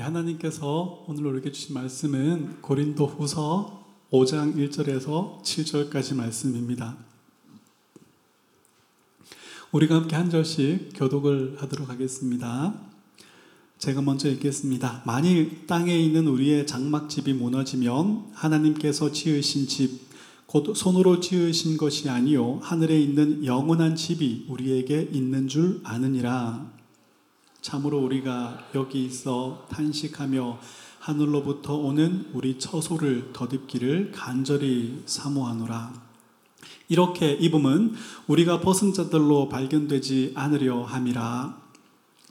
네, 하나님께서 오늘 우리에게 주신 말씀은 고린도 후서 5장 1절에서 7절까지 말씀입니다. 우리가 함께 한 절씩 교독을 하도록 하겠습니다. 제가 먼저 읽겠습니다. 만일 땅에 있는 우리의 장막집이 무너지면 하나님께서 지으신 집, 곧 손으로 지으신 것이 아니요 하늘에 있는 영원한 집이 우리에게 있는 줄 아느니라. 참으로 우리가 여기 있어 탄식하며 하늘로부터 오는 우리 처소를 덧입기를 간절히 사모하노라. 이렇게 입음은 우리가 벗은 자들로 발견되지 않으려 함이라.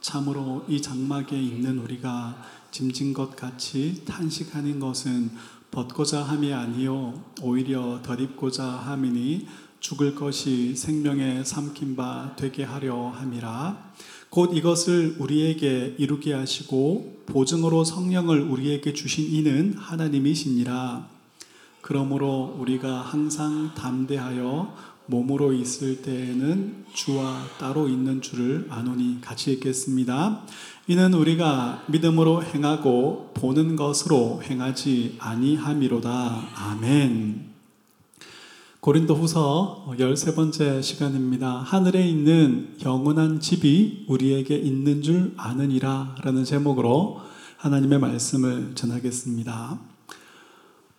참으로 이 장막에 있는 우리가 짐진 것 같이 탄식하는 것은 벗고자 함이 아니요 오히려 덧입고자 함이니 죽을 것이 생명의 삼킨 바 되게 하려 함이라 곧 이것을 우리에게 이루게 하시고 보증으로 성령을 우리에게 주신 이는 하나님이시니라 그러므로 우리가 항상 담대하여 몸으로 있을 때에는 주와 따로 있는 줄을 아노니 같이 읽겠습니다. 이는 우리가 믿음으로 행하고 보는 것으로 행하지 아니함이로다. 아멘. 고린도 후서 13번째 시간입니다. 하늘에 있는 영원한 집이 우리에게 있는 줄 아느니라 라는 제목으로 하나님의 말씀을 전하겠습니다.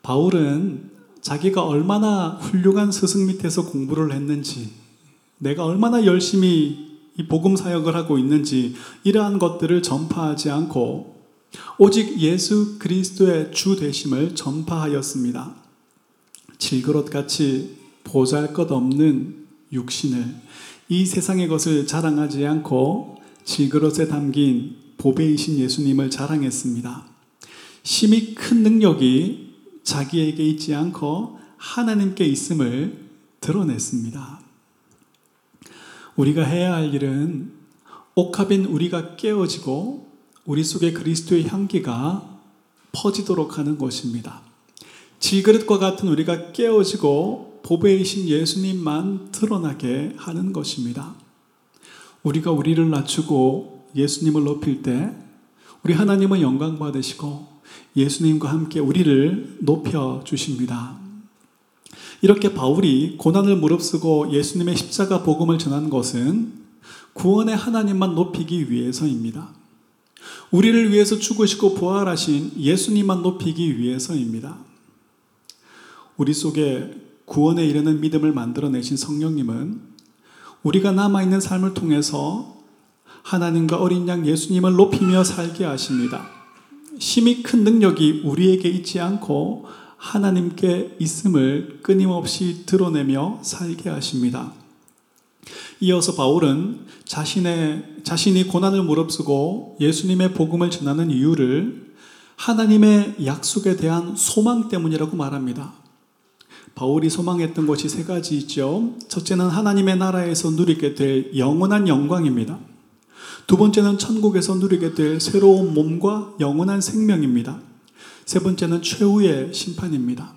바울은 자기가 얼마나 훌륭한 스승 밑에서 공부를 했는지, 내가 얼마나 열심히 이 복음 사역을 하고 있는지 이러한 것들을 전파하지 않고 오직 예수 그리스도의 주 되심을 전파하였습니다. 질그릇같이 보잘 것 없는 육신을 이 세상의 것을 자랑하지 않고 질그릇에 담긴 보배이신 예수님을 자랑했습니다. 심히 큰 능력이 자기에게 있지 않고 하나님께 있음을 드러냈습니다. 우리가 해야 할 일은 옥합인 우리가 깨어지고 우리 속에 그리스도의 향기가 퍼지도록 하는 것입니다. 질그릇과 같은 우리가 깨어지고 보배이신 예수님만 드러나게 하는 것입니다. 우리가 우리를 낮추고 예수님을 높일 때 우리 하나님은 영광 받으시고 예수님과 함께 우리를 높여 주십니다. 이렇게 바울이 고난을 무릅쓰고 예수님의 십자가 복음을 전한 것은 구원의 하나님만 높이기 위해서입니다. 우리를 위해서 죽으시고 부활하신 예수님만 높이기 위해서입니다. 우리 속에 구원에 이르는 믿음을 만들어내신 성령님은 우리가 남아있는 삶을 통해서 하나님과 어린 양 예수님을 높이며 살게 하십니다. 심히 큰 능력이 우리에게 있지 않고 하나님께 있음을 끊임없이 드러내며 살게 하십니다. 이어서 바울은 자신의, 자신이 고난을 무릅쓰고 예수님의 복음을 전하는 이유를 하나님의 약속에 대한 소망 때문이라고 말합니다. 바울이 소망했던 것이 세 가지 있죠. 첫째는 하나님의 나라에서 누리게 될 영원한 영광입니다. 두 번째는 천국에서 누리게 될 새로운 몸과 영원한 생명입니다. 세 번째는 최후의 심판입니다.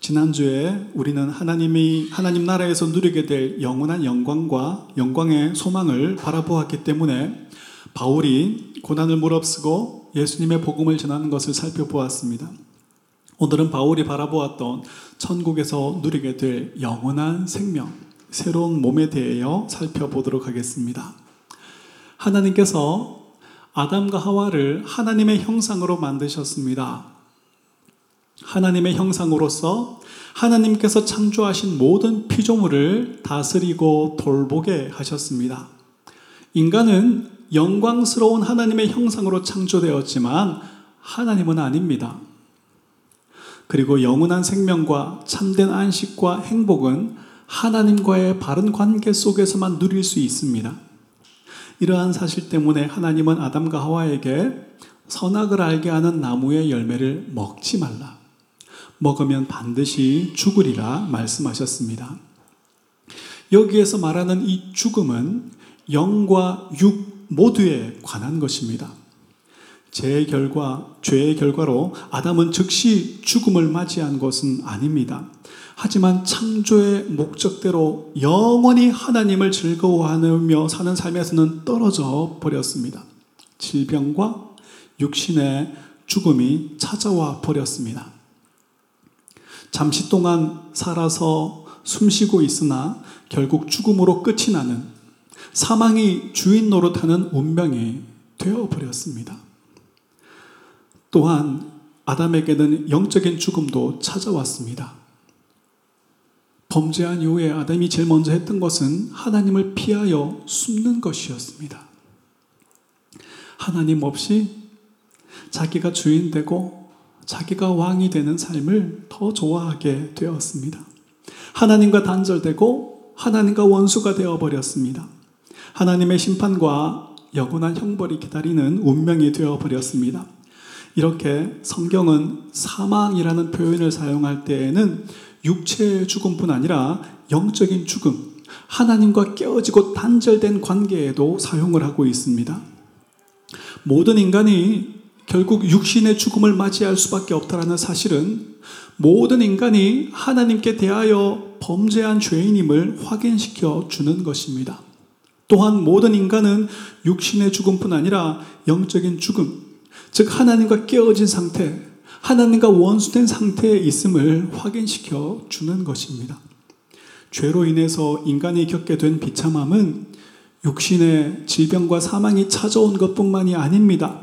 지난주에 우리는 하나님이 하나님 나라에서 누리게 될 영원한 영광과 영광의 소망을 바라보았기 때문에 바울이 고난을 무릅쓰고 예수님의 복음을 전하는 것을 살펴보았습니다. 오늘은 바울이 바라보았던 천국에서 누리게 될 영원한 생명, 새로운 몸에 대하여 살펴보도록 하겠습니다. 하나님께서 아담과 하와를 하나님의 형상으로 만드셨습니다. 하나님의 형상으로서 하나님께서 창조하신 모든 피조물을 다스리고 돌보게 하셨습니다. 인간은 영광스러운 하나님의 형상으로 창조되었지만 하나님은 아닙니다. 그리고 영원한 생명과 참된 안식과 행복은 하나님과의 바른 관계 속에서만 누릴 수 있습니다. 이러한 사실 때문에 하나님은 아담과 하와에게 선악을 알게 하는 나무의 열매를 먹지 말라. 먹으면 반드시 죽으리라 말씀하셨습니다. 여기에서 말하는 이 죽음은 영과 육 모두에 관한 것입니다. 죄의 결과, 죄의 결과로 아담은 즉시 죽음을 맞이한 것은 아닙니다. 하지만 창조의 목적대로 영원히 하나님을 즐거워하며 사는 삶에서는 떨어져 버렸습니다. 질병과 육신의 죽음이 찾아와 버렸습니다. 잠시 동안 살아서 숨 쉬고 있으나 결국 죽음으로 끝이 나는 사망이 주인 노릇하는 운명이 되어 버렸습니다. 또한 아담에게는 영적인 죽음도 찾아왔습니다. 범죄한 이후에 아담이 제일 먼저 했던 것은 하나님을 피하여 숨는 것이었습니다. 하나님 없이 자기가 주인 되고 자기가 왕이 되는 삶을 더 좋아하게 되었습니다. 하나님과 단절되고 하나님과 원수가 되어 버렸습니다. 하나님의 심판과 영원한 형벌이 기다리는 운명이 되어 버렸습니다. 이렇게 성경은 사망이라는 표현을 사용할 때에는 육체의 죽음뿐 아니라 영적인 죽음, 하나님과 깨어지고 단절된 관계에도 사용을 하고 있습니다. 모든 인간이 결국 육신의 죽음을 맞이할 수밖에 없다라는 사실은 모든 인간이 하나님께 대하여 범죄한 죄인임을 확인시켜 주는 것입니다. 또한 모든 인간은 육신의 죽음뿐 아니라 영적인 죽음, 즉 하나님과 깨어진 상태, 하나님과 원수된 상태에 있음을 확인시켜 주는 것입니다. 죄로 인해서 인간이 겪게 된 비참함은 육신의 질병과 사망이 찾아온 것 뿐만이 아닙니다.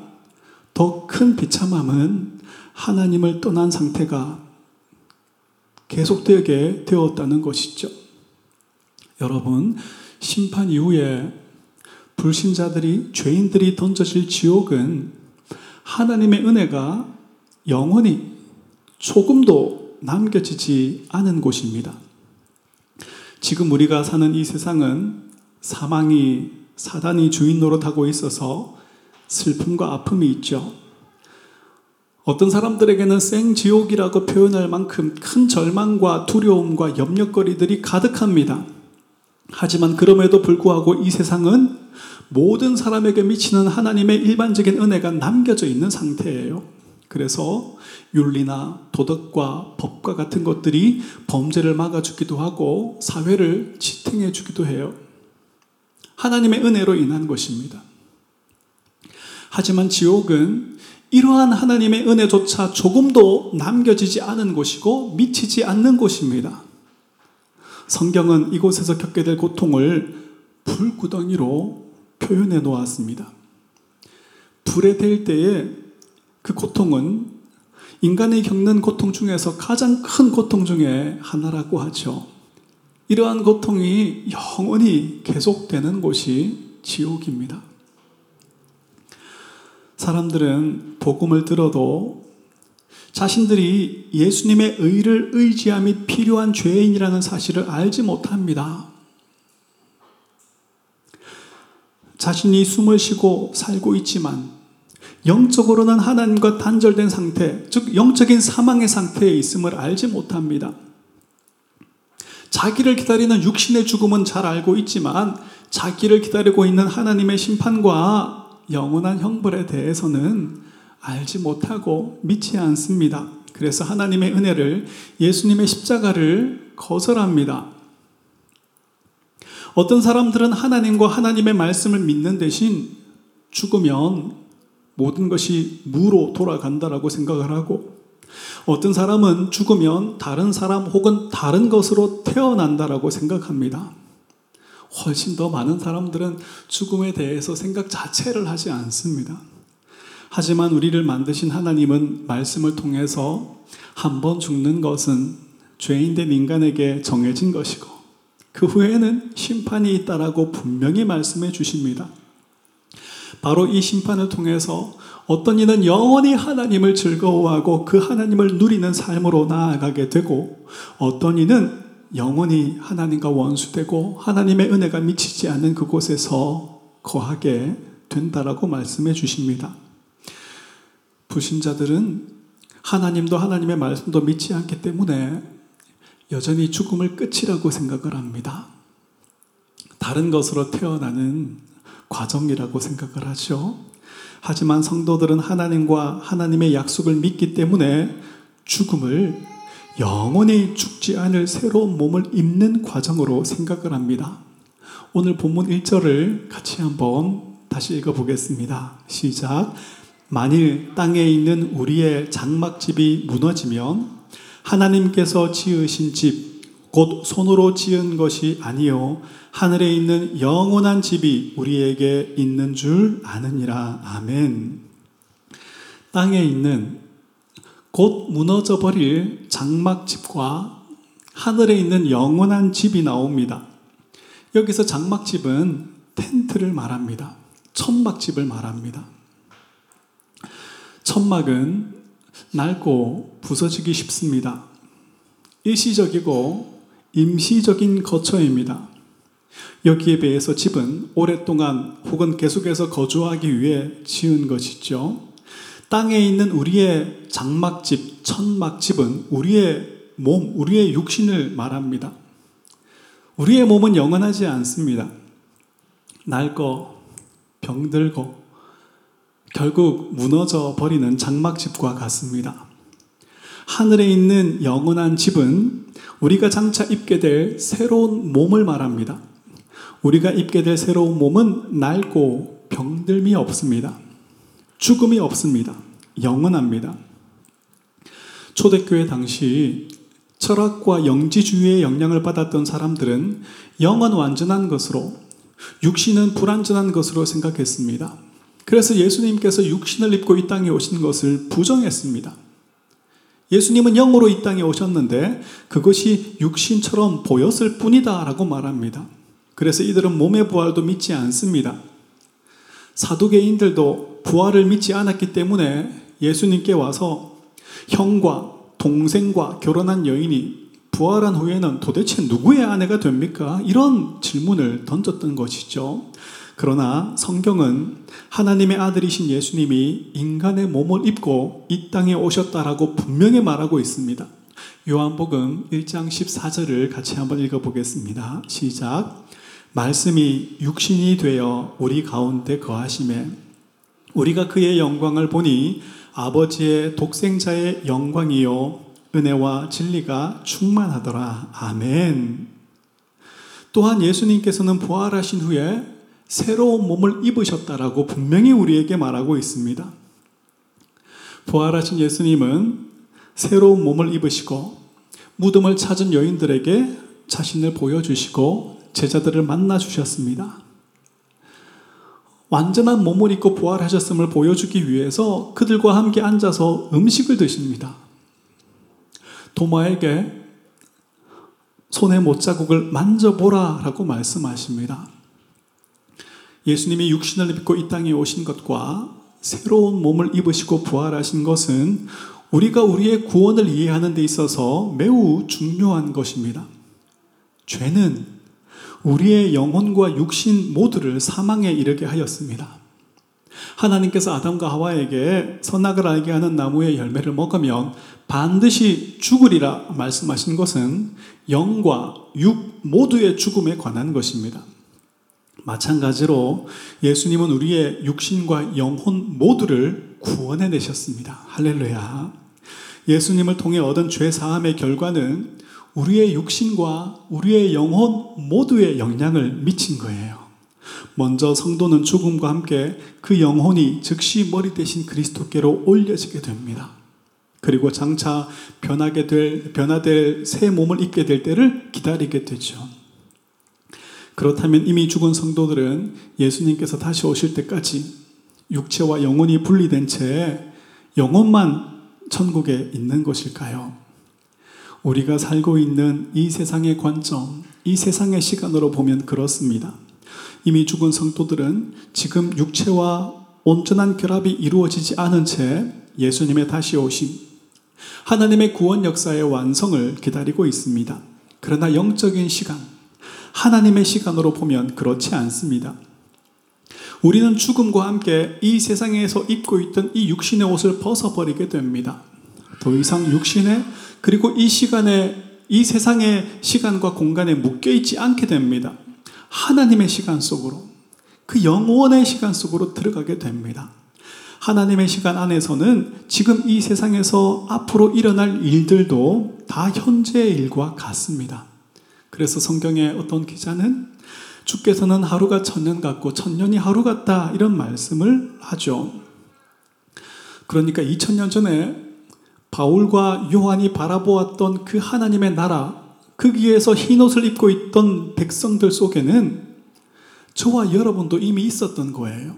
더 큰 비참함은 하나님을 떠난 상태가 계속되게 되었다는 것이죠. 여러분, 심판 이후에 불신자들이, 죄인들이 던져질 지옥은 하나님의 은혜가 영원히 조금도 남겨지지 않은 곳입니다. 지금 우리가 사는 이 세상은 사망이 사단이 주인 노릇하고 있어서 슬픔과 아픔이 있죠. 어떤 사람들에게는 생지옥이라고 표현할 만큼 큰 절망과 두려움과 염려거리들이 가득합니다. 하지만 그럼에도 불구하고 이 세상은 모든 사람에게 미치는 하나님의 일반적인 은혜가 남겨져 있는 상태예요. 그래서 윤리나 도덕과 법과 같은 것들이 범죄를 막아주기도 하고 사회를 지탱해 주기도 해요. 하나님의 은혜로 인한 것입니다. 하지만 지옥은 이러한 하나님의 은혜조차 조금도 남겨지지 않은 곳이고 미치지 않는 곳입니다. 성경은 이곳에서 겪게 될 고통을 불구덩이로 표현해 놓았습니다. 불에 댈 때에 그 고통은 인간이 겪는 고통 중에서 가장 큰 고통 중에 하나라고 하죠. 이러한 고통이 영원히 계속되는 곳이 지옥입니다. 사람들은 복음을 들어도 자신들이 예수님의 의를 의지함이 필요한 죄인이라는 사실을 알지 못합니다. 자신이 숨을 쉬고 살고 있지만 영적으로는 하나님과 단절된 상태, 즉 영적인 사망의 상태에 있음을 알지 못합니다. 자기를 기다리는 육신의 죽음은 잘 알고 있지만 자기를 기다리고 있는 하나님의 심판과 영원한 형벌에 대해서는 알지 못하고 믿지 않습니다. 그래서 하나님의 은혜를 예수님의 십자가를 거절합니다. 어떤 사람들은 하나님과 하나님의 말씀을 믿는 대신 죽으면 모든 것이 무로 돌아간다라고 생각을 하고 어떤 사람은 죽으면 다른 사람 혹은 다른 것으로 태어난다라고 생각합니다. 훨씬 더 많은 사람들은 죽음에 대해서 생각 자체를 하지 않습니다. 하지만 우리를 만드신 하나님은 말씀을 통해서 한 번 죽는 것은 죄인된 인간에게 정해진 것이고 그 후에는 심판이 있다라고 분명히 말씀해 주십니다. 바로 이 심판을 통해서 어떤 이는 영원히 하나님을 즐거워하고 그 하나님을 누리는 삶으로 나아가게 되고 어떤 이는 영원히 하나님과 원수되고 하나님의 은혜가 미치지 않는 그곳에서 거하게 된다라고 말씀해 주십니다. 불신자들은 하나님도 하나님의 말씀도 믿지 않기 때문에 여전히 죽음을 끝이라고 생각을 합니다. 다른 것으로 태어나는 과정이라고 생각을 하죠. 하지만 성도들은 하나님과 하나님의 약속을 믿기 때문에 죽음을 영원히 죽지 않을 새로운 몸을 입는 과정으로 생각을 합니다. 오늘 본문 1절을 같이 한번 다시 읽어보겠습니다. 시작. 만일 땅에 있는 우리의 장막집이 무너지면 하나님께서 지으신 집, 곧 손으로 지은 것이 아니요 하늘에 있는 영원한 집이 우리에게 있는 줄 아느니라. 아멘. 땅에 있는 곧 무너져 버릴 장막집과 하늘에 있는 영원한 집이 나옵니다. 여기서 장막집은 텐트를 말합니다. 천막집을 말합니다. 천막은 낡고 부서지기 쉽습니다. 일시적이고 임시적인 거처입니다. 여기에 비해서 집은 오랫동안 혹은 계속해서 거주하기 위해 지은 것이죠. 땅에 있는 우리의 장막집, 천막집은 우리의 몸, 우리의 육신을 말합니다. 우리의 몸은 영원하지 않습니다. 낡고 병들고 결국 무너져 버리는 장막집과 같습니다. 하늘에 있는 영원한 집은 우리가 장차 입게 될 새로운 몸을 말합니다. 우리가 입게 될 새로운 몸은 낡고 병들미 없습니다. 죽음이 없습니다. 영원합니다. 초대교회 당시 철학과 영지주의의 영향을 받았던 사람들은 영은 완전한 것으로 육신은 불완전한 것으로 생각했습니다. 그래서 예수님께서 육신을 입고 이 땅에 오신 것을 부정했습니다. 예수님은 영으로 이 땅에 오셨는데 그것이 육신처럼 보였을 뿐이다 라고 말합니다. 그래서 이들은 몸의 부활도 믿지 않습니다. 사두개인들도 부활을 믿지 않았기 때문에 예수님께 와서 형과 동생과 결혼한 여인이 부활한 후에는 도대체 누구의 아내가 됩니까? 이런 질문을 던졌던 것이죠. 그러나 성경은 하나님의 아들이신 예수님이 인간의 몸을 입고 이 땅에 오셨다라고 분명히 말하고 있습니다. 요한복음 1장 14절을 같이 한번 읽어보겠습니다. 시작. 말씀이 육신이 되어 우리 가운데 거하심에 우리가 그의 영광을 보니 아버지의 독생자의 영광이요 은혜와 진리가 충만하더라. 아멘. 또한 예수님께서는 부활하신 후에 새로운 몸을 입으셨다라고 분명히 우리에게 말하고 있습니다. 부활하신 예수님은 새로운 몸을 입으시고 무덤을 찾은 여인들에게 자신을 보여주시고 제자들을 만나 주셨습니다. 완전한 몸을 입고 부활하셨음을 보여주기 위해서 그들과 함께 앉아서 음식을 드십니다. 도마에게 손의 못자국을 만져보라 라고 말씀하십니다. 예수님이 육신을 입고 이 땅에 오신 것과 새로운 몸을 입으시고 부활하신 것은 우리가 우리의 구원을 이해하는 데 있어서 매우 중요한 것입니다. 죄는 우리의 영혼과 육신 모두를 사망에 이르게 하였습니다. 하나님께서 아담과 하와에게 선악을 알게 하는 나무의 열매를 먹으면 반드시 죽으리라 말씀하신 것은 영과 육 모두의 죽음에 관한 것입니다. 마찬가지로 예수님은 우리의 육신과 영혼 모두를 구원해 내셨습니다. 할렐루야. 예수님을 통해 얻은 죄 사함의 결과는 우리의 육신과 우리의 영혼 모두에 영향을 미친 거예요. 먼저 성도는 죽음과 함께 그 영혼이 즉시 머리 대신 그리스도께로 올려지게 됩니다. 그리고 장차 변하게 될, 변화될 새 몸을 입게 될 때를 기다리게 되죠. 그렇다면 이미 죽은 성도들은 예수님께서 다시 오실 때까지 육체와 영혼이 분리된 채 영혼만 천국에 있는 것일까요? 우리가 살고 있는 이 세상의 관점, 이 세상의 시간으로 보면 그렇습니다. 이미 죽은 성도들은 지금 육체와 온전한 결합이 이루어지지 않은 채 예수님의 다시 오심, 하나님의 구원 역사의 완성을 기다리고 있습니다. 그러나 영적인 시간, 하나님의 시간으로 보면 그렇지 않습니다. 우리는 죽음과 함께 이 세상에서 입고 있던 이 육신의 옷을 벗어버리게 됩니다. 더 이상 육신의 그리고 이 시간에 이 세상의 시간과 공간에 묶여 있지 않게 됩니다. 하나님의 시간 속으로 그 영원의 시간 속으로 들어가게 됩니다. 하나님의 시간 안에서는 지금 이 세상에서 앞으로 일어날 일들도 다 현재의 일과 같습니다. 그래서 성경의 어떤 기자는 주께서는 하루가 천년 같고 천년이 하루 같다 이런 말씀을 하죠. 그러니까 2000년 전에 바울과 요한이 바라보았던 그 하나님의 나라, 거기에서 흰 옷을 입고 있던 백성들 속에는 저와 여러분도 이미 있었던 거예요.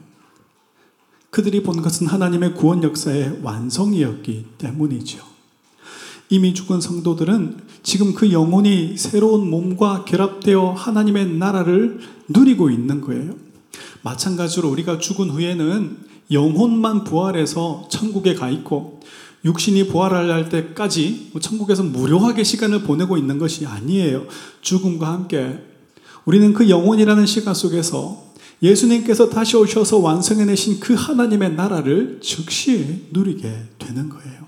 그들이 본 것은 하나님의 구원 역사의 완성이었기 때문이죠. 이미 죽은 성도들은 지금 그 영혼이 새로운 몸과 결합되어 하나님의 나라를 누리고 있는 거예요. 마찬가지로 우리가 죽은 후에는 영혼만 부활해서 천국에 가 있고 육신이 부활할 때까지 뭐 천국에서 무료하게 시간을 보내고 있는 것이 아니에요. 죽음과 함께 우리는 그 영혼이라는 시간 속에서 예수님께서 다시 오셔서 완성해내신 그 하나님의 나라를 즉시 누리게 되는 거예요.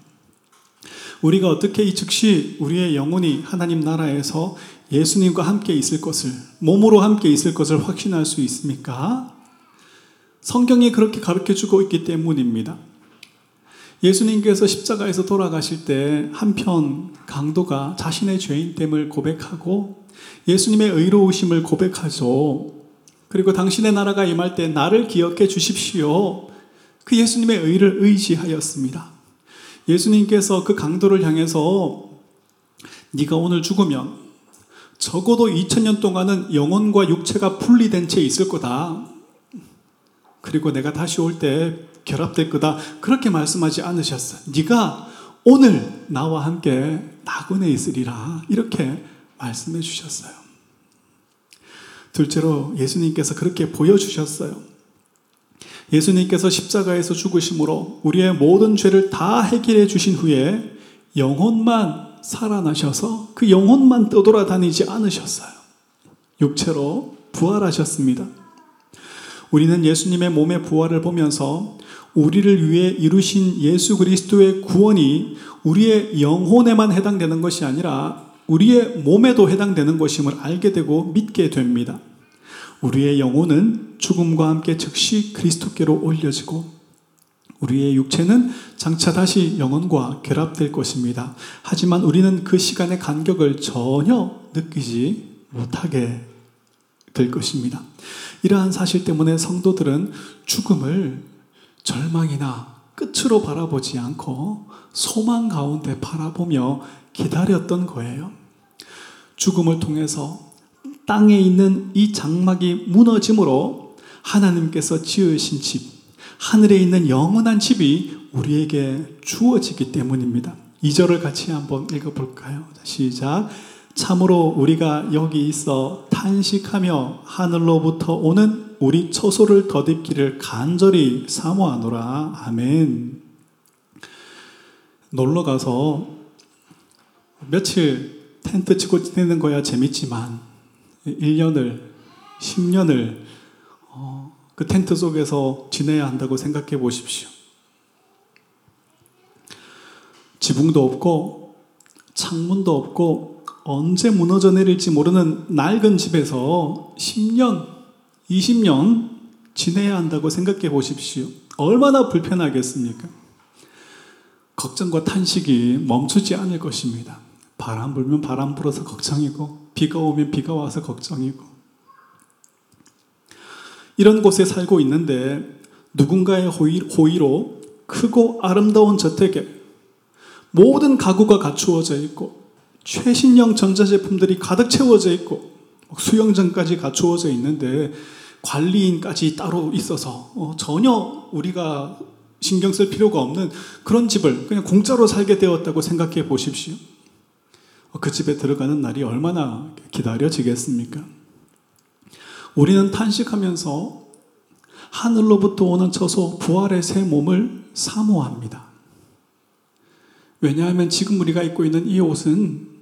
우리가 어떻게 이 즉시 우리의 영혼이 하나님 나라에서 예수님과 함께 있을 것을, 몸으로 함께 있을 것을 확신할 수 있습니까? 성경이 그렇게 가르쳐 주고 있기 때문입니다. 예수님께서 십자가에서 돌아가실 때 한편 강도가 자신의 죄인됨을 고백하고 예수님의 의로우심을 고백하죠. 그리고 당신의 나라가 임할 때 나를 기억해 주십시오. 그 예수님의 의를 의지하였습니다. 예수님께서 그 강도를 향해서 네가 오늘 죽으면 적어도 2000년 동안은 영혼과 육체가 분리된 채 있을 거다. 그리고 내가 다시 올 때 결합될 거다. 그렇게 말씀하지 않으셨어요. 네가 오늘 나와 함께 나군에 있으리라. 이렇게 말씀해 주셨어요. 둘째로 예수님께서 그렇게 보여주셨어요. 예수님께서 십자가에서 죽으심으로 우리의 모든 죄를 다 해결해 주신 후에 영혼만 살아나셔서 그 영혼만 떠돌아다니지 않으셨어요. 육체로 부활하셨습니다. 우리는 예수님의 몸의 부활을 보면서 우리를 위해 이루신 예수 그리스도의 구원이 우리의 영혼에만 해당되는 것이 아니라 우리의 몸에도 해당되는 것임을 알게 되고 믿게 됩니다. 우리의 영혼은 죽음과 함께 즉시 그리스도께로 올려지고 우리의 육체는 장차 다시 영혼과 결합될 것입니다. 하지만 우리는 그 시간의 간격을 전혀 느끼지 못하게 될 것입니다. 이러한 사실 때문에 성도들은 죽음을 절망이나 끝으로 바라보지 않고 소망 가운데 바라보며 기다렸던 거예요. 죽음을 통해서 땅에 있는 이 장막이 무너짐으로 하나님께서 지으신 집, 하늘에 있는 영원한 집이 우리에게 주어지기 때문입니다. 2절을 같이 한번 읽어볼까요? 시작. 참으로 우리가 여기 있어 탄식하며 하늘로부터 오는 우리 처소를 더딥기를 간절히 사모하노라. 아멘. 놀러 가서 며칠 텐트 치고 지내는 거야 재밌지만 1년을 10년을 어, 그 텐트 속에서 지내야 한다고 생각해 보십시오. 지붕도 없고 창문도 없고 언제 무너져 내릴지 모르는 낡은 집에서 10년, 20년 지내야 한다고 생각해 보십시오. 얼마나 불편하겠습니까? 걱정과 탄식이 멈추지 않을 것입니다. 바람 불면 바람 불어서 걱정이고, 비가 오면 비가 와서 걱정이고. 이런 곳에 살고 있는데 누군가의 호의, 로 크고 아름다운 저택에 모든 가구가 갖추어져 있고 최신형 전자제품들이 가득 채워져 있고 수영장까지 갖추어져 있는데 관리인까지 따로 있어서 어, 전혀 우리가 신경 쓸 필요가 없는 그런 집을 그냥 공짜로 살게 되었다고 생각해 보십시오. 어, 그 집에 들어가는 날이 얼마나 기다려지겠습니까? 우리는 탄식하면서 하늘로부터 오는 처소 부활의 새 몸을 사모합니다. 왜냐하면 지금 우리가 입고 있는 이 옷은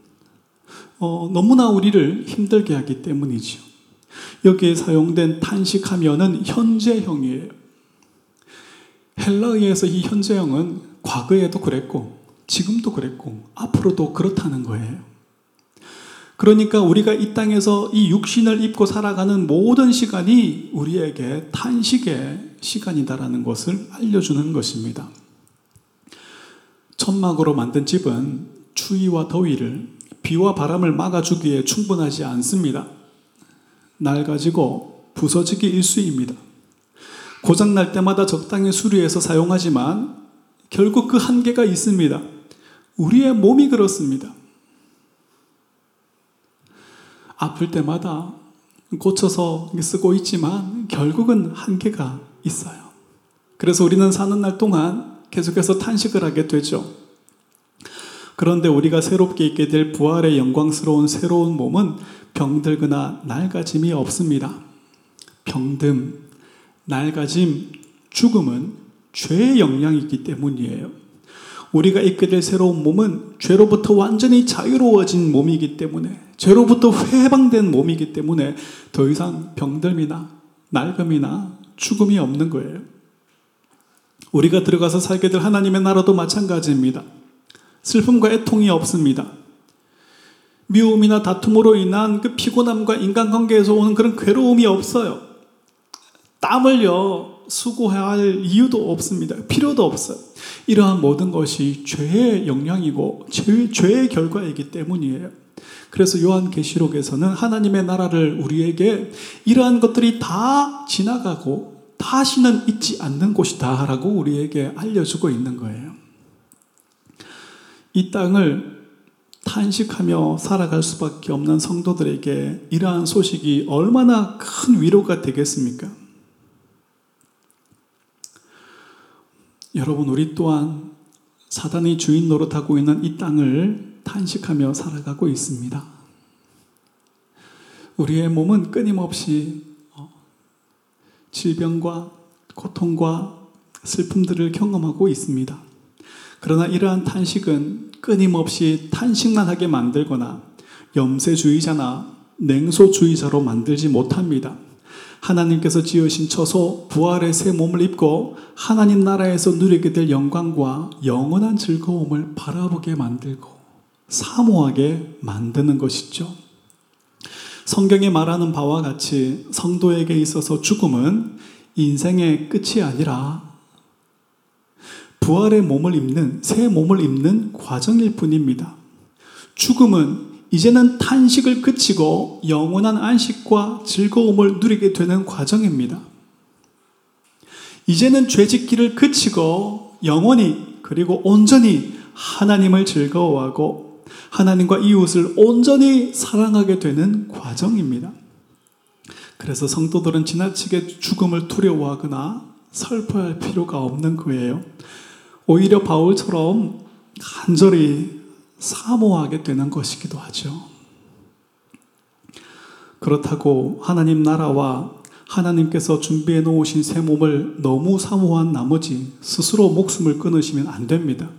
어, 너무나 우리를 힘들게 하기 때문이죠. 여기에 사용된 탄식하면은 현재형이에요. 헬라어에서 이 현재형은 과거에도 그랬고, 지금도 그랬고, 앞으로도 그렇다는 거예요. 그러니까 우리가 이 땅에서 이 육신을 입고 살아가는 모든 시간이 우리에게 탄식의 시간이다라는 것을 알려주는 것입니다. 천막으로 만든 집은 추위와 더위를 비와 바람을 막아주기에 충분하지 않습니다. 낡아지고 부서지기 일수입니다. 고장날 때마다 적당히 수리해서 사용하지만 결국 그 한계가 있습니다. 우리의 몸이 그렇습니다. 아플 때마다 고쳐서 쓰고 있지만 결국은 한계가 있어요. 그래서 우리는 사는 날 동안 계속해서 탄식을 하게 되죠. 그런데 우리가 새롭게 있게 될 부활의 영광스러운 새로운 몸은 병들거나 낡아짐이 없습니다. 병듦, 낡아짐, 죽음은 죄의 영향이기 때문이에요. 우리가 입게 될 새로운 몸은 죄로부터 완전히 자유로워진 몸이기 때문에 죄로부터 해방된 몸이기 때문에 더 이상 병듦이나 낡음이나 죽음이 없는 거예요. 우리가 들어가서 살게 될 하나님의 나라도 마찬가지입니다. 슬픔과 애통이 없습니다. 미움이나 다툼으로 인한 그 피곤함과 인간관계에서 오는 그런 괴로움이 없어요. 땀을요, 수고할 이유도 없습니다. 필요도 없어요. 이러한 모든 것이 죄의 영향이고 죄, 죄의 결과이기 때문이에요. 그래서 요한계시록에서는 하나님의 나라를 우리에게 이러한 것들이 다 지나가고 다시는 있지 않는 곳이다라고 우리에게 알려주고 있는 거예요. 이 땅을 탄식하며 살아갈 수밖에 없는 성도들에게 이러한 소식이 얼마나 큰 위로가 되겠습니까? 여러분, 우리 또한 사단이 주인 노릇하고 있는 이 땅을 탄식하며 살아가고 있습니다. 우리의 몸은 끊임없이 어, 질병과 고통과 슬픔들을 경험하고 있습니다. 그러나 이러한 탄식은 끊임없이 탄식만 하게 만들거나 염세주의자나 냉소주의자로 만들지 못합니다. 하나님께서 지으신 처소 부활의 새 몸을 입고 하나님 나라에서 누리게 될 영광과 영원한 즐거움을 바라보게 만들고 사모하게 만드는 것이죠. 성경에 말하는 바와 같이 성도에게 있어서 죽음은 인생의 끝이 아니라 부활의 몸을 입는, 새 몸을 입는 과정일 뿐입니다. 죽음은 이제는 탄식을 그치고 영원한 안식과 즐거움을 누리게 되는 과정입니다. 이제는 죄 짓기를 그치고 영원히 그리고 온전히 하나님을 즐거워하고 하나님과 이웃을 온전히 사랑하게 되는 과정입니다. 그래서 성도들은 지나치게 죽음을 두려워하거나 슬퍼할 필요가 없는 거예요. 오히려 바울처럼 간절히 사모하게 되는 것이기도 하죠. 그렇다고 하나님 나라와 하나님께서 준비해 놓으신 새 몸을 너무 사모한 나머지 스스로 목숨을 끊으시면 안 됩니다.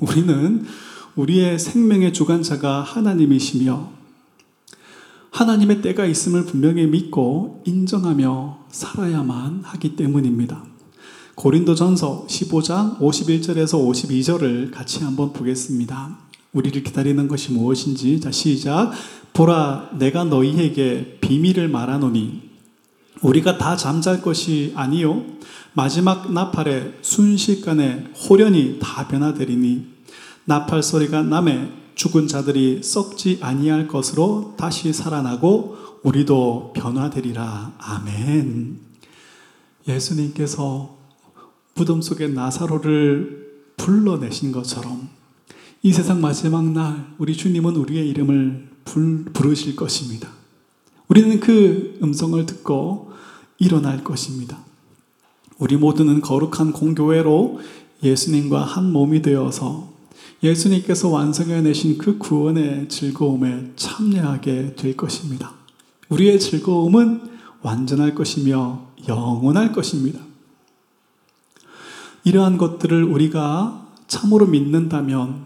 우리는 우리의 생명의 주관자가 하나님이시며 하나님의 때가 있음을 분명히 믿고 인정하며 살아야만 하기 때문입니다. 고린도전서 15장 51절에서 52절을 같이 한번 보겠습니다. 우리를 기다리는 것이 무엇인지 자 시작. 보라 내가 너희에게 비밀을 말하노니 우리가 다 잠잘 것이 아니요. 마지막 나팔에 순식간에 호련히 다 변화되리니 나팔 소리가 남에 죽은 자들이 썩지 아니할 것으로 다시 살아나고 우리도 변화되리라. 아멘. 예수님께서 무덤 속에 나사로를 불러내신 것처럼 이 세상 마지막 날 우리 주님은 우리의 이름을 부르실 것입니다. 우리는 그 음성을 듣고 일어날 것입니다. 우리 모두는 거룩한 공교회로 예수님과 한 몸이 되어서 예수님께서 완성해 내신 그 구원의 즐거움에 참여하게 될 것입니다. 우리의 즐거움은 완전할 것이며 영원할 것입니다. 이러한 것들을 우리가 참으로 믿는다면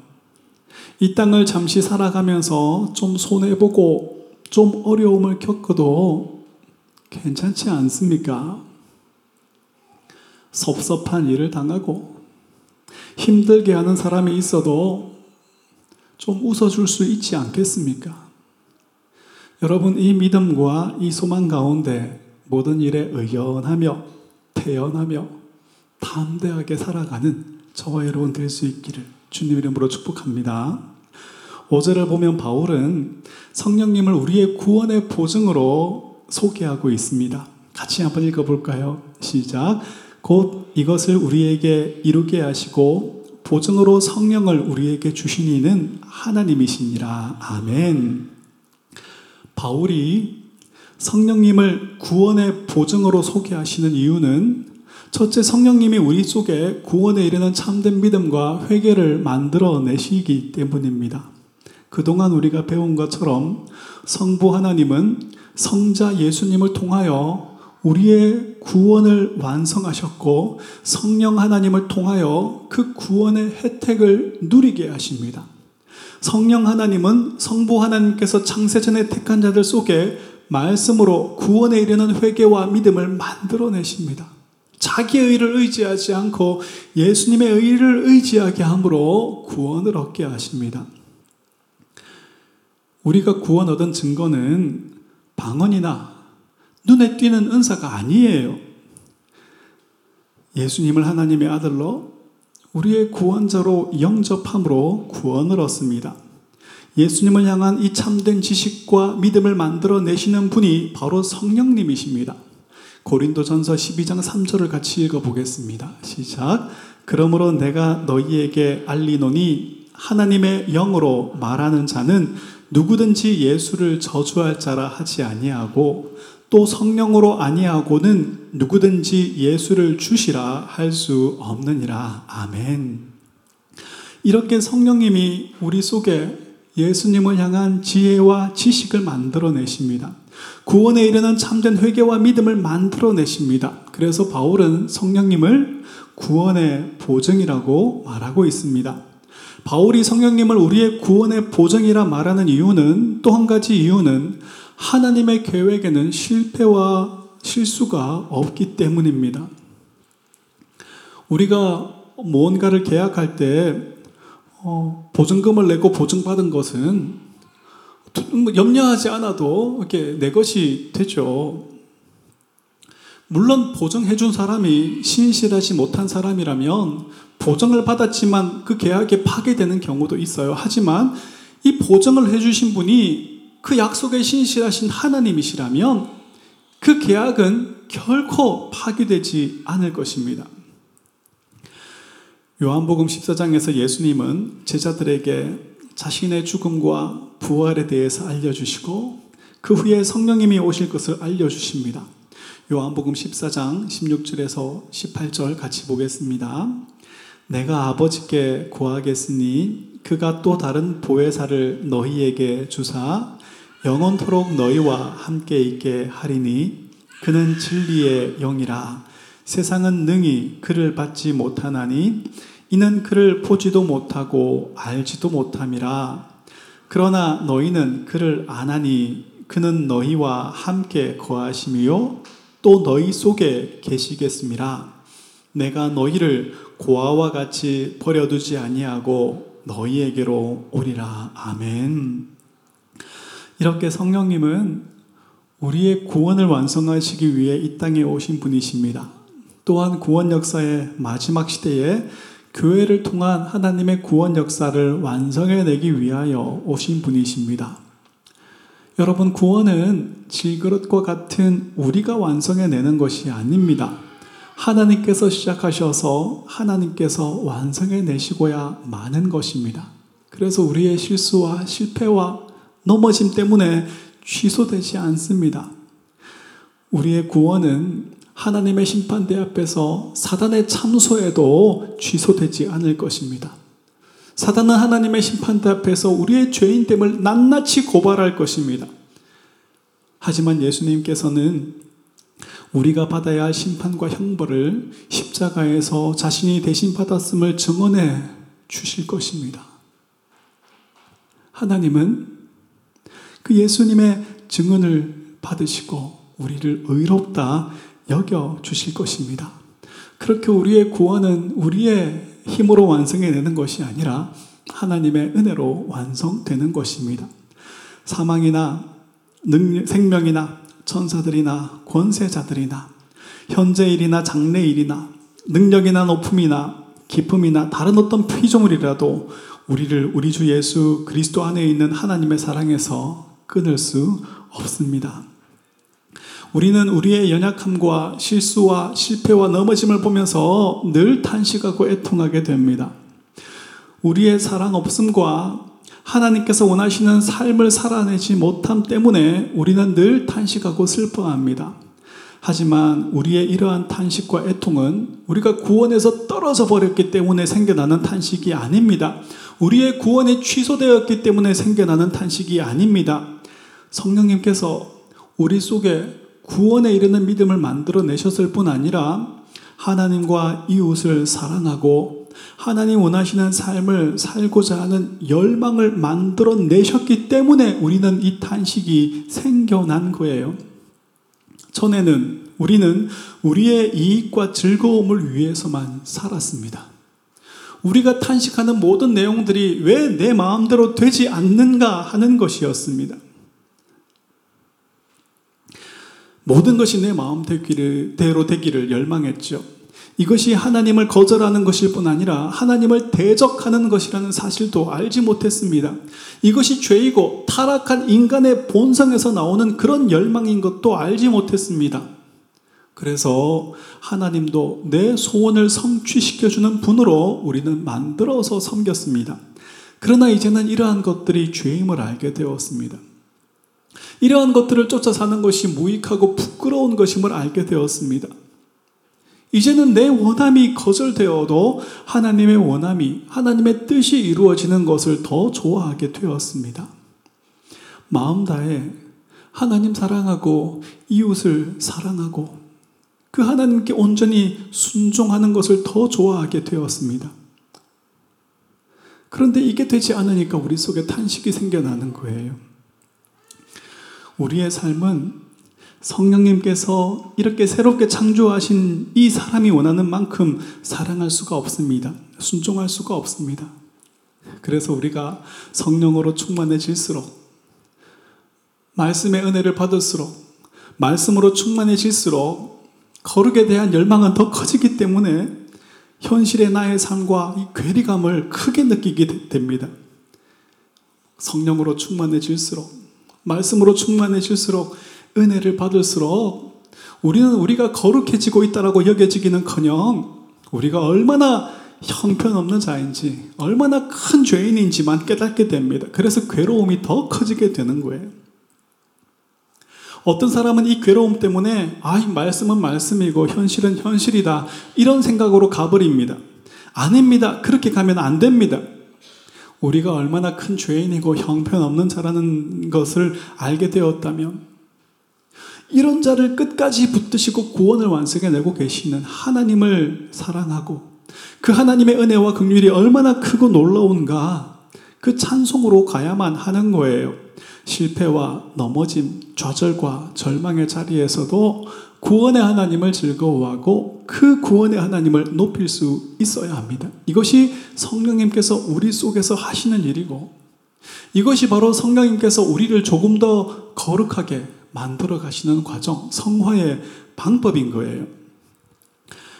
이 땅을 잠시 살아가면서 좀 손해보고 좀 어려움을 겪어도 괜찮지 않습니까? 섭섭한 일을 당하고 힘들게 하는 사람이 있어도 좀 웃어줄 수 있지 않겠습니까? 여러분, 이 믿음과 이 소망 가운데 모든 일에 의연하며 태연하며 담대하게 살아가는 저와 여러분 될 수 있기를 주님 이름으로 축복합니다. 5절을 보면 바울은 성령님을 우리의 구원의 보증으로 소개하고 있습니다. 같이 한번 읽어볼까요? 시작. 곧 이것을 우리에게 이루게 하시고 보증으로 성령을 우리에게 주신 이는 하나님이시니라. 아멘. 바울이 성령님을 구원의 보증으로 소개하시는 이유는 첫째 성령님이 우리 속에 구원에 이르는 참된 믿음과 회개를 만들어 내시기 때문입니다. 그동안 우리가 배운 것처럼 성부 하나님은 성자 예수님을 통하여 우리의 구원을 완성하셨고 성령 하나님을 통하여 그 구원의 혜택을 누리게 하십니다. 성령 하나님은 성부 하나님께서 창세전에 택한 자들 속에 말씀으로 구원에 이르는 회개와 믿음을 만들어내십니다. 자기의 의를 의지하지 않고 예수님의 의를 의지하게 함으로 구원을 얻게 하십니다. 우리가 구원 얻은 증거는 방언이나 눈에 띄는 은사가 아니에요. 예수님을 하나님의 아들로 우리의 구원자로 영접함으로 구원을 얻습니다. 예수님을 향한 이 참된 지식과 믿음을 만들어 내시는 분이 바로 성령님이십니다. 고린도전서 12장 3절을 같이 읽어 보겠습니다. 시작. 그러므로 내가 너희에게 알리노니 하나님의 영으로 말하는 자는 누구든지 예수를 저주할 자라 하지 아니하고 또 성령으로 아니하고는 누구든지 예수를 주시라 할 수 없느니라. 아멘. 이렇게 성령님이 우리 속에 예수님을 향한 지혜와 지식을 만들어내십니다. 구원에 이르는 참된 회개와 믿음을 만들어내십니다. 그래서 바울은 성령님을 구원의 보증이라고 말하고 있습니다. 바울이 성령님을 우리의 구원의 보증이라 말하는 이유는 또 한 가지 이유는 하나님의 계획에는 실패와 실수가 없기 때문입니다. 우리가 무언가를 계약할 때 어, 보증금을 내고 보증받은 것은 뭐 염려하지 않아도 이렇게 내 것이 되죠. 물론 보증해준 사람이 신실하지 못한 사람이라면 보증을 받았지만 그 계약이 파괴되는 경우도 있어요. 하지만 이 보증을 해주신 분이 그 약속에 신실하신 하나님이시라면 그 계약은 결코 파괴되지 않을 것입니다. 요한복음 14장에서 예수님은 제자들에게 자신의 죽음과 부활에 대해서 알려주시고 그 후에 성령님이 오실 것을 알려주십니다. 요한복음 14장 16절에서 18절 같이 보겠습니다. 내가 아버지께 구하겠으니 그가 또 다른 보혜사를 너희에게 주사 영원토록 너희와 함께 있게 하리니 그는 진리의 영이라 세상은 능히 그를 받지 못하나니 이는 그를 보지도 못하고 알지도 못함이라 그러나 너희는 그를 아나니 그는 너희와 함께 거하심이요 또 너희 속에 계시겠습니다. 내가 너희를 고아와 같이 버려두지 아니하고 너희에게로 오리라. 아멘. 이렇게 성령님은 우리의 구원을 완성하시기 위해 이 땅에 오신 분이십니다. 또한 구원 역사의 마지막 시대에 교회를 통한 하나님의 구원 역사를 완성해내기 위하여 오신 분이십니다. 여러분, 구원은 질그릇과 같은 우리가 완성해내는 것이 아닙니다. 하나님께서 시작하셔서 하나님께서 완성해내시고야 마는 것입니다. 그래서 우리의 실수와 실패와 넘어짐 때문에 취소되지 않습니다. 우리의 구원은 하나님의 심판대 앞에서 사단의 참소에도 취소되지 않을 것입니다. 사단은 하나님의 심판대 앞에서 우리의 죄인됨을 낱낱이 고발할 것입니다. 하지만 예수님께서는 우리가 받아야 할 심판과 형벌을 십자가에서 자신이 대신 받았음을 증언해 주실 것입니다. 하나님은 그 예수님의 증언을 받으시고 우리를 의롭다 여겨 주실 것입니다. 그렇게 우리의 구원은 우리의 힘으로 완성해내는 것이 아니라 하나님의 은혜로 완성되는 것입니다. 사망이나 능, 생명이나 천사들이나 권세자들이나 현재일이나 장래일이나 능력이나 높음이나 기쁨이나 다른 어떤 피조물이라도 우리를 우리 주 예수 그리스도 안에 있는 하나님의 사랑에서 끊을 수 없습니다. 우리는 우리의 연약함과 실수와 실패와 넘어짐을 보면서 늘 탄식하고 애통하게 됩니다. 우리의 사랑 없음과 하나님께서 원하시는 삶을 살아내지 못함 때문에 우리는 늘 탄식하고 슬퍼합니다. 하지만 우리의 이러한 탄식과 애통은 우리가 구원에서 떨어져 버렸기 때문에 생겨나는 탄식이 아닙니다. 우리의 구원이 취소되었기 때문에 생겨나는 탄식이 아닙니다. 성령님께서 우리 속에 구원에 이르는 믿음을 만들어 내셨을 뿐 아니라 하나님과 이웃을 사랑하고 하나님 원하시는 삶을 살고자 하는 열망을 만들어 내셨기 때문에 우리는 이 탄식이 생겨난 거예요. 전에는 우리는 우리의 이익과 즐거움을 위해서만 살았습니다. 우리가 탄식하는 모든 내용들이 왜 내 마음대로 되지 않는가 하는 것이었습니다. 모든 것이 내 마음대로 되기를 열망했죠. 이것이 하나님을 거절하는 것일 뿐 아니라 하나님을 대적하는 것이라는 사실도 알지 못했습니다. 이것이 죄이고 타락한 인간의 본성에서 나오는 그런 열망인 것도 알지 못했습니다. 그래서 하나님도 내 소원을 성취시켜주는 분으로 우리는 만들어서 섬겼습니다. 그러나 이제는 이러한 것들이 죄임을 알게 되었습니다. 이러한 것들을 쫓아 사는 것이 무익하고 부끄러운 것임을 알게 되었습니다. 이제는 내 원함이 거절되어도 하나님의 원함이, 하나님의 뜻이 이루어지는 것을 더 좋아하게 되었습니다. 마음 다해 하나님 사랑하고 이웃을 사랑하고 그 하나님께 온전히 순종하는 것을 더 좋아하게 되었습니다. 그런데 이게 되지 않으니까 우리 속에 탄식이 생겨나는 거예요. 우리의 삶은 성령님께서 이렇게 새롭게 창조하신 이 사람이 원하는 만큼 사랑할 수가 없습니다. 순종할 수가 없습니다. 그래서 우리가 성령으로 충만해질수록 말씀의 은혜를 받을수록 말씀으로 충만해질수록 거룩에 대한 열망은 더 커지기 때문에 현실의 나의 삶과 이 괴리감을 크게 느끼게 됩니다. 성령으로 충만해질수록 말씀으로 충만해질수록 은혜를 받을수록 우리는 우리가 거룩해지고 있다라고 여겨지기는커녕 우리가 얼마나 형편없는 자인지 얼마나 큰 죄인인지만 깨닫게 됩니다. 그래서 괴로움이 더 커지게 되는 거예요. 어떤 사람은 이 괴로움 때문에 아, 이 말씀은 말씀이고 현실은 현실이다. 이런 생각으로 가버립니다. 아닙니다. 그렇게 가면 안 됩니다. 우리가 얼마나 큰 죄인이고 형편없는 자라는 것을 알게 되었다면 이런 자를 끝까지 붙드시고 구원을 완성해 내고 계시는 하나님을 사랑하고 그 하나님의 은혜와 긍휼이 얼마나 크고 놀라운가 그 찬송으로 가야만 하는 거예요. 실패와 넘어짐, 좌절과 절망의 자리에서도 구원의 하나님을 즐거워하고 그 구원의 하나님을 높일 수 있어야 합니다. 이것이 성령님께서 우리 속에서 하시는 일이고 이것이 바로 성령님께서 우리를 조금 더 거룩하게 만들어 가시는 과정, 성화의 방법인 거예요.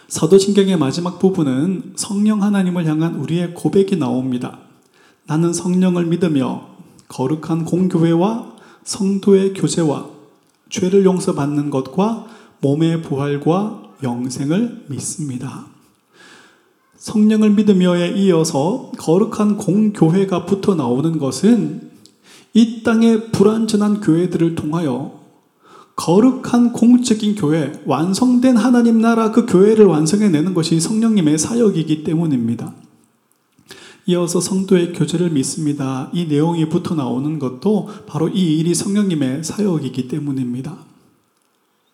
사도신경의 마지막 부분은 성령 하나님을 향한 우리의 고백이 나옵니다. 나는 성령을 믿으며 거룩한 공교회와 성도의 교제와 죄를 용서받는 것과 몸의 부활과 영생을 믿습니다. 성령을 믿으며에 이어서 거룩한 공교회가 붙어 나오는 것은 이 땅의 불완전한 교회들을 통하여 거룩한 공적인 교회, 완성된 하나님 나라 그 교회를 완성해내는 것이 성령님의 사역이기 때문입니다. 이어서 성도의 교제를 믿습니다. 이 내용이 붙어 나오는 것도 바로 이 일이 성령님의 사역이기 때문입니다.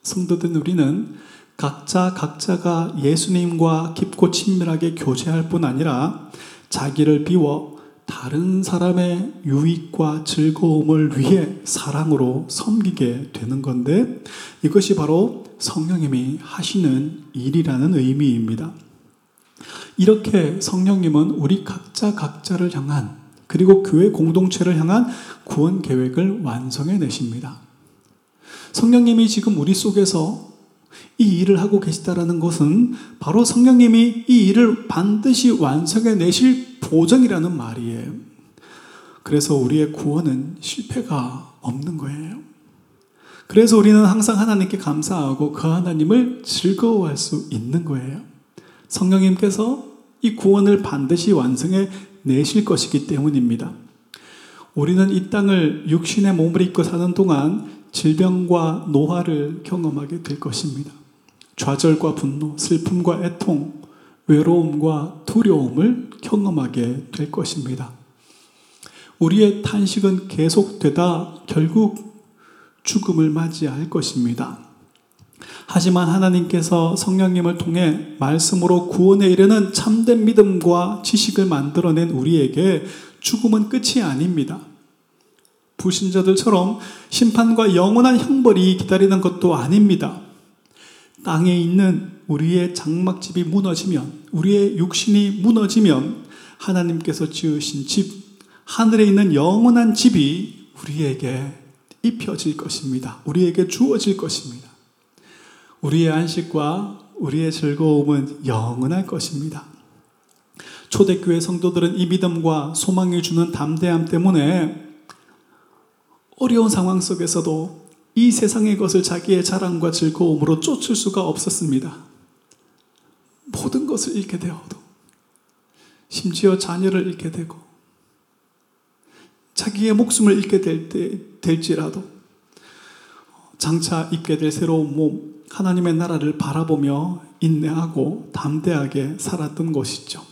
성도된 우리는 각자 각자가 예수님과 깊고 친밀하게 교제할 뿐 아니라 자기를 비워 다른 사람의 유익과 즐거움을 위해 사랑으로 섬기게 되는 건데 이것이 바로 성령님이 하시는 일이라는 의미입니다. 이렇게 성령님은 우리 각자 각자를 향한 그리고 교회 공동체를 향한 구원 계획을 완성해 내십니다. 성령님이 지금 우리 속에서 이 일을 하고 계시다라는 것은 바로 성령님이 이 일을 반드시 완성해 내실 보정이라는 말이에요. 그래서 우리의 구원은 실패가 없는 거예요. 그래서 우리는 항상 하나님께 감사하고 그 하나님을 즐거워할 수 있는 거예요. 성령님께서 이 구원을 반드시 완성해 내실 것이기 때문입니다. 우리는 이 땅을 육신의 몸을 입고 사는 동안 질병과 노화를 경험하게 될 것입니다. 좌절과 분노, 슬픔과 애통, 외로움과 두려움을 경험하게 될 것입니다. 우리의 탄식은 계속되다 결국 죽음을 맞이할 것입니다. 하지만 하나님께서 성령님을 통해 말씀으로 구원에 이르는 참된 믿음과 지식을 만들어낸 우리에게 죽음은 끝이 아닙니다. 불신자들처럼 심판과 영원한 형벌이 기다리는 것도 아닙니다. 땅에 있는 우리의 장막집이 무너지면, 우리의 육신이 무너지면 하나님께서 지으신 집, 하늘에 있는 영원한 집이 우리에게 입혀질 것입니다. 우리에게 주어질 것입니다. 우리의 안식과 우리의 즐거움은 영원할 것입니다. 초대교회 성도들은 이 믿음과 소망이 주는 담대함 때문에 어려운 상황 속에서도 이 세상의 것을 자기의 자랑과 즐거움으로 쫓을 수가 없었습니다. 모든 것을 잃게 되어도, 심지어 자녀를 잃게 되고, 자기의 목숨을 잃게 될 때, 될지라도, 장차 입게 될 새로운 몸, 하나님의 나라를 바라보며 인내하고 담대하게 살았던 것이죠.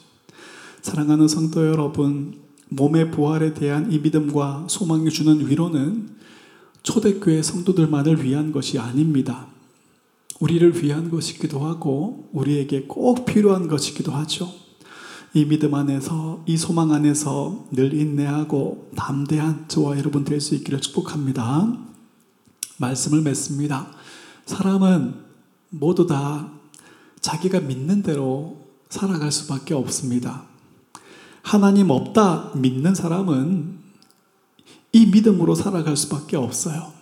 사랑하는 성도 여러분, 몸의 부활에 대한 이 믿음과 소망이 주는 위로는 초대교회 성도들만을 위한 것이 아닙니다. 우리를 위한 것이기도 하고 우리에게 꼭 필요한 것이기도 하죠. 이 믿음 안에서 이 소망 안에서 늘 인내하고 담대한 저와 여러분 될 수 있기를 축복합니다. 말씀을 맺습니다. 사람은 모두 다 자기가 믿는 대로 살아갈 수밖에 없습니다. 하나님 없다 믿는 사람은 이 믿음으로 살아갈 수밖에 없어요.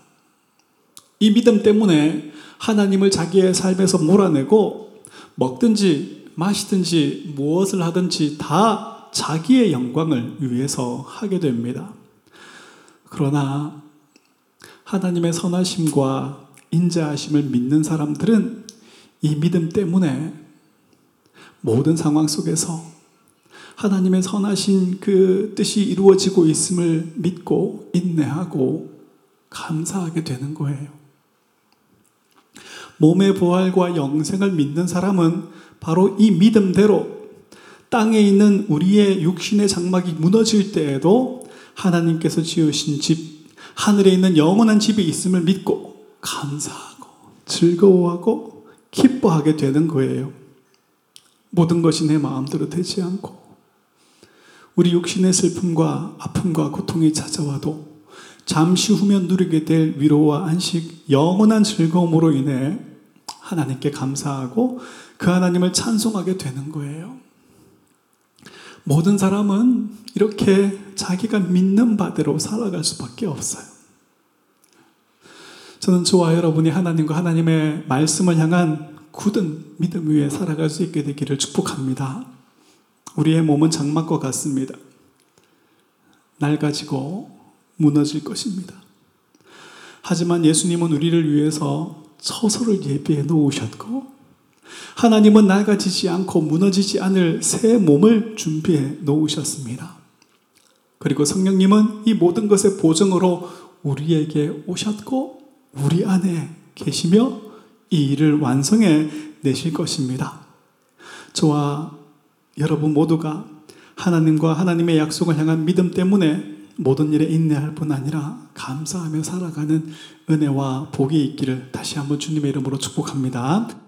이 믿음 때문에 하나님을 자기의 삶에서 몰아내고 먹든지 마시든지 무엇을 하든지 다 자기의 영광을 위해서 하게 됩니다. 그러나 하나님의 선하심과 인자하심을 믿는 사람들은 이 믿음 때문에 모든 상황 속에서 하나님의 선하신 그 뜻이 이루어지고 있음을 믿고 인내하고 감사하게 되는 거예요. 몸의 부활과 영생을 믿는 사람은 바로 이 믿음대로 땅에 있는 우리의 육신의 장막이 무너질 때에도 하나님께서 지으신 집, 하늘에 있는 영원한 집이 있음을 믿고 감사하고 즐거워하고 기뻐하게 되는 거예요. 모든 것이 내 마음대로 되지 않고 우리 육신의 슬픔과 아픔과 고통이 찾아와도 잠시 후면 누리게 될 위로와 안식, 영원한 즐거움으로 인해 하나님께 감사하고 그 하나님을 찬송하게 되는 거예요. 모든 사람은 이렇게 자기가 믿는 바대로 살아갈 수밖에 없어요. 저는 저와 여러분이 하나님과 하나님의 말씀을 향한 굳은 믿음 위에 살아갈 수 있게 되기를 축복합니다. 우리의 몸은 장막과 같습니다. 낡아지고 무너질 것입니다. 하지만 예수님은 우리를 위해서 처소를 예비해 놓으셨고, 하나님은 낡아지지 않고 무너지지 않을 새 몸을 준비해 놓으셨습니다. 그리고 성령님은 이 모든 것의 보증으로 우리에게 오셨고, 우리 안에 계시며 이 일을 완성해 내실 것입니다. 저와 여러분 모두가 하나님과 하나님의 약속을 향한 믿음 때문에 모든 일에 인내할 뿐 아니라 감사하며 살아가는 은혜와 복이 있기를 다시 한번 주님의 이름으로 축복합니다.